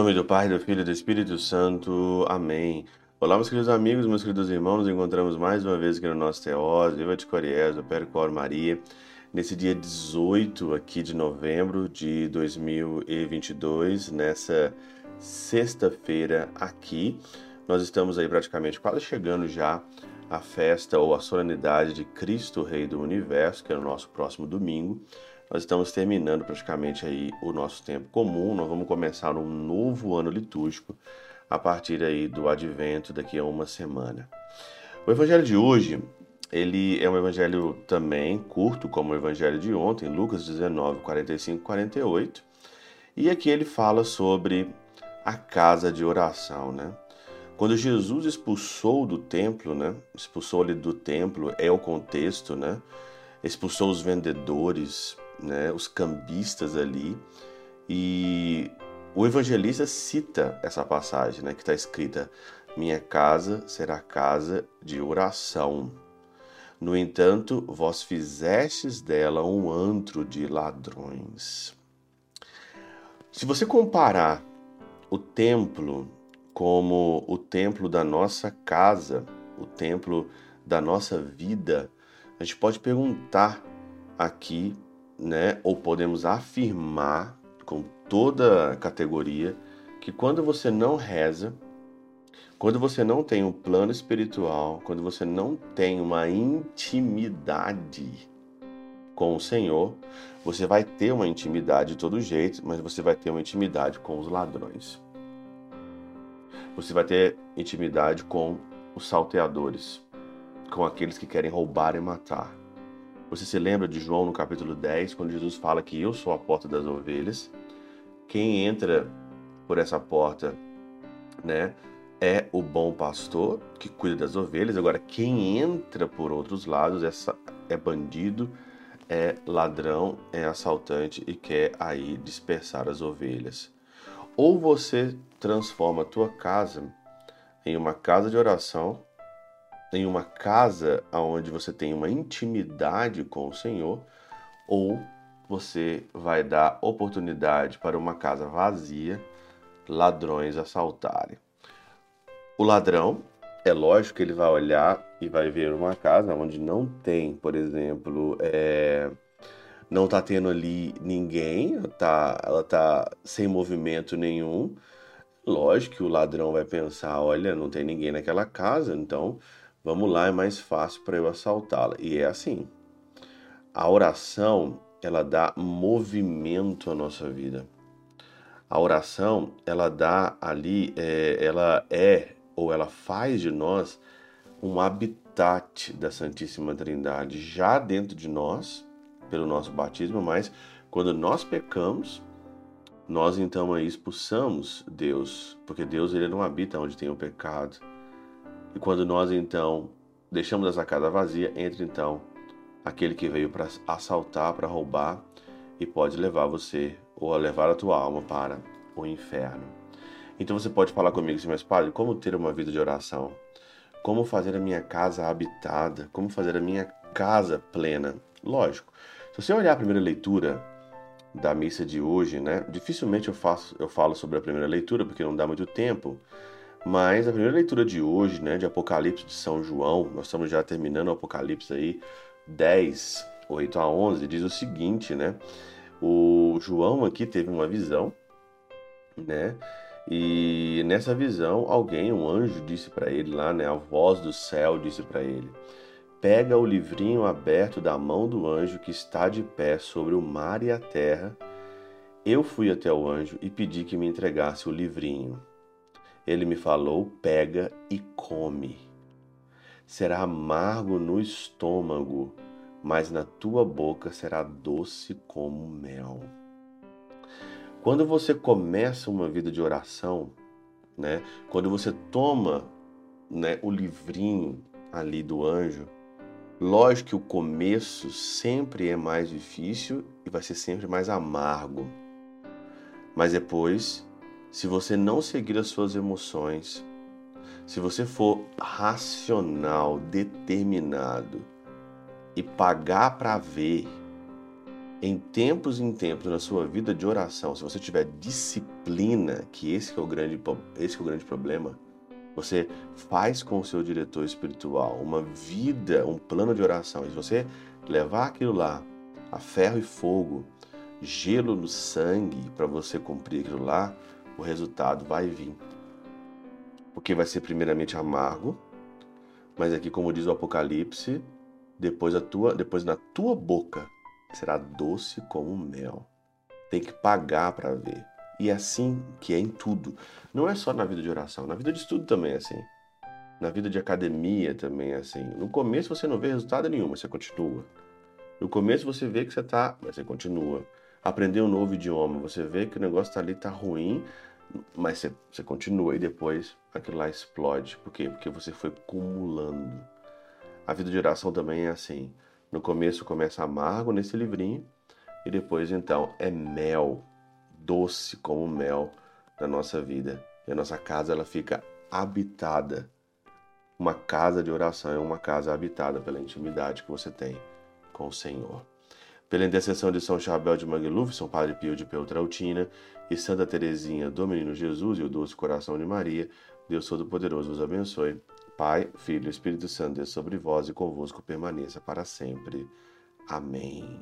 nome do Pai, do Filho e do Espírito Santo. Amém. Olá, meus queridos amigos, meus queridos irmãos, nos encontramos mais uma vez aqui no nosso Teós, Viva de Coriés, Percor Maria, nesse dia 18 aqui de novembro de 2022, nessa sexta-feira aqui. Nós estamos aí praticamente quase chegando já à festa ou à solenidade de Cristo Rei do Universo, que é no nosso próximo domingo. Nós estamos terminando praticamente aí o nosso tempo comum, nós vamos começar um novo ano litúrgico a partir aí do advento daqui a uma semana. O evangelho de hoje, ele é um evangelho também curto, como o evangelho de ontem, Lucas 19, 45 48. E aqui ele fala sobre a casa de oração, né? Quando Jesus expulsou do templo, né? Expulsou ele do templo, é o contexto, né? Expulsou os vendedores, né, os cambistas ali, e o evangelista cita essa passagem, né, que está escrita: Minha casa será casa de oração. No entanto, vós fizestes dela um antro de ladrões. Se você comparar o templo como o templo da nossa casa, o templo da nossa vida, a gente pode perguntar aqui né? Ou podemos afirmar com toda categoria que quando você não reza, quando você não tem um plano espiritual, quando você não tem uma intimidade com o Senhor, você vai ter uma intimidade de todo jeito, mas você vai ter uma intimidade com os ladrões. Você vai ter intimidade com os salteadores, com aqueles que querem roubar e matar. Você se lembra de João no capítulo 10, quando Jesus fala que eu sou a porta das ovelhas? Quem entra por essa porta, né, é o bom pastor que cuida das ovelhas. Agora, quem entra por outros lados essa é bandido, é ladrão, é assaltante e quer aí dispersar as ovelhas. Ou você transforma a tua casa em uma casa de oração em uma casa onde você tem uma intimidade com o Senhor, ou você vai dar oportunidade para uma casa vazia, ladrões assaltarem. O ladrão, é lógico que ele vai olhar e vai ver uma casa onde não tem, por exemplo, é, não está tendo ali ninguém, ela está ela tá sem movimento nenhum. Lógico que o ladrão vai pensar: olha, não tem ninguém naquela casa, então Vamos lá, é mais fácil para eu assaltá-la. E é assim. A oração, ela dá movimento à nossa vida. A oração, ela dá ali, é, ela é ou ela faz de nós um habitat da Santíssima Trindade já dentro de nós, pelo nosso batismo, mas quando nós pecamos, nós então aí expulsamos Deus, porque Deus ele não habita onde tem o pecado. E quando nós então deixamos essa casa vazia, entra então aquele que veio para assaltar, para roubar e pode levar você ou levar a tua alma para o inferno. Então você pode falar comigo assim, mas padre, como ter uma vida de oração? Como fazer a minha casa habitada? Como fazer a minha casa plena? Lógico. Se você olhar a primeira leitura da missa de hoje, né? Dificilmente eu faço, eu falo sobre a primeira leitura porque não dá muito tempo. Mas a primeira leitura de hoje, né, de Apocalipse de São João, nós estamos já terminando o Apocalipse aí, 10, 8 a 11, diz o seguinte, né? O João aqui teve uma visão, né? E nessa visão, alguém, um anjo, disse para ele lá, né? A voz do céu disse para ele: Pega o livrinho aberto da mão do anjo que está de pé sobre o mar e a terra. Eu fui até o anjo e pedi que me entregasse o livrinho. Ele me falou: pega e come. Será amargo no estômago, mas na tua boca será doce como mel. Quando você começa uma vida de oração, né? Quando você toma, né, o livrinho ali do anjo, lógico que o começo sempre é mais difícil e vai ser sempre mais amargo. Mas depois se você não seguir as suas emoções, se você for racional, determinado e pagar para ver, em tempos em tempos na sua vida de oração, se você tiver disciplina, que esse que é o grande, esse é o grande problema, você faz com o seu diretor espiritual uma vida, um plano de oração. E se você levar aquilo lá a ferro e fogo, gelo no sangue para você cumprir aquilo lá, o resultado vai vir. Porque vai ser primeiramente amargo, mas aqui como diz o Apocalipse, depois a tua, depois na tua boca será doce como mel. Tem que pagar para ver. E é assim que é em tudo. Não é só na vida de oração, na vida de estudo também é assim. Na vida de academia também é assim. No começo você não vê resultado nenhum, você continua. No começo você vê que você está, mas você continua. Aprender um novo idioma, você vê que o negócio está ali, está ruim, mas você, você continua e depois aquilo lá explode. Por quê? Porque você foi acumulando. A vida de oração também é assim. No começo começa amargo nesse livrinho e depois então é mel, doce como mel na nossa vida. E a nossa casa ela fica habitada. Uma casa de oração é uma casa habitada pela intimidade que você tem com o Senhor. Pela intercessão de São Chabel de Mangluf, São Padre Pio de Peltrautina e Santa Teresinha do Menino Jesus e o Doce Coração de Maria, Deus Todo-Poderoso vos abençoe. Pai, Filho e Espírito Santo, Deus sobre vós e convosco permaneça para sempre. Amém.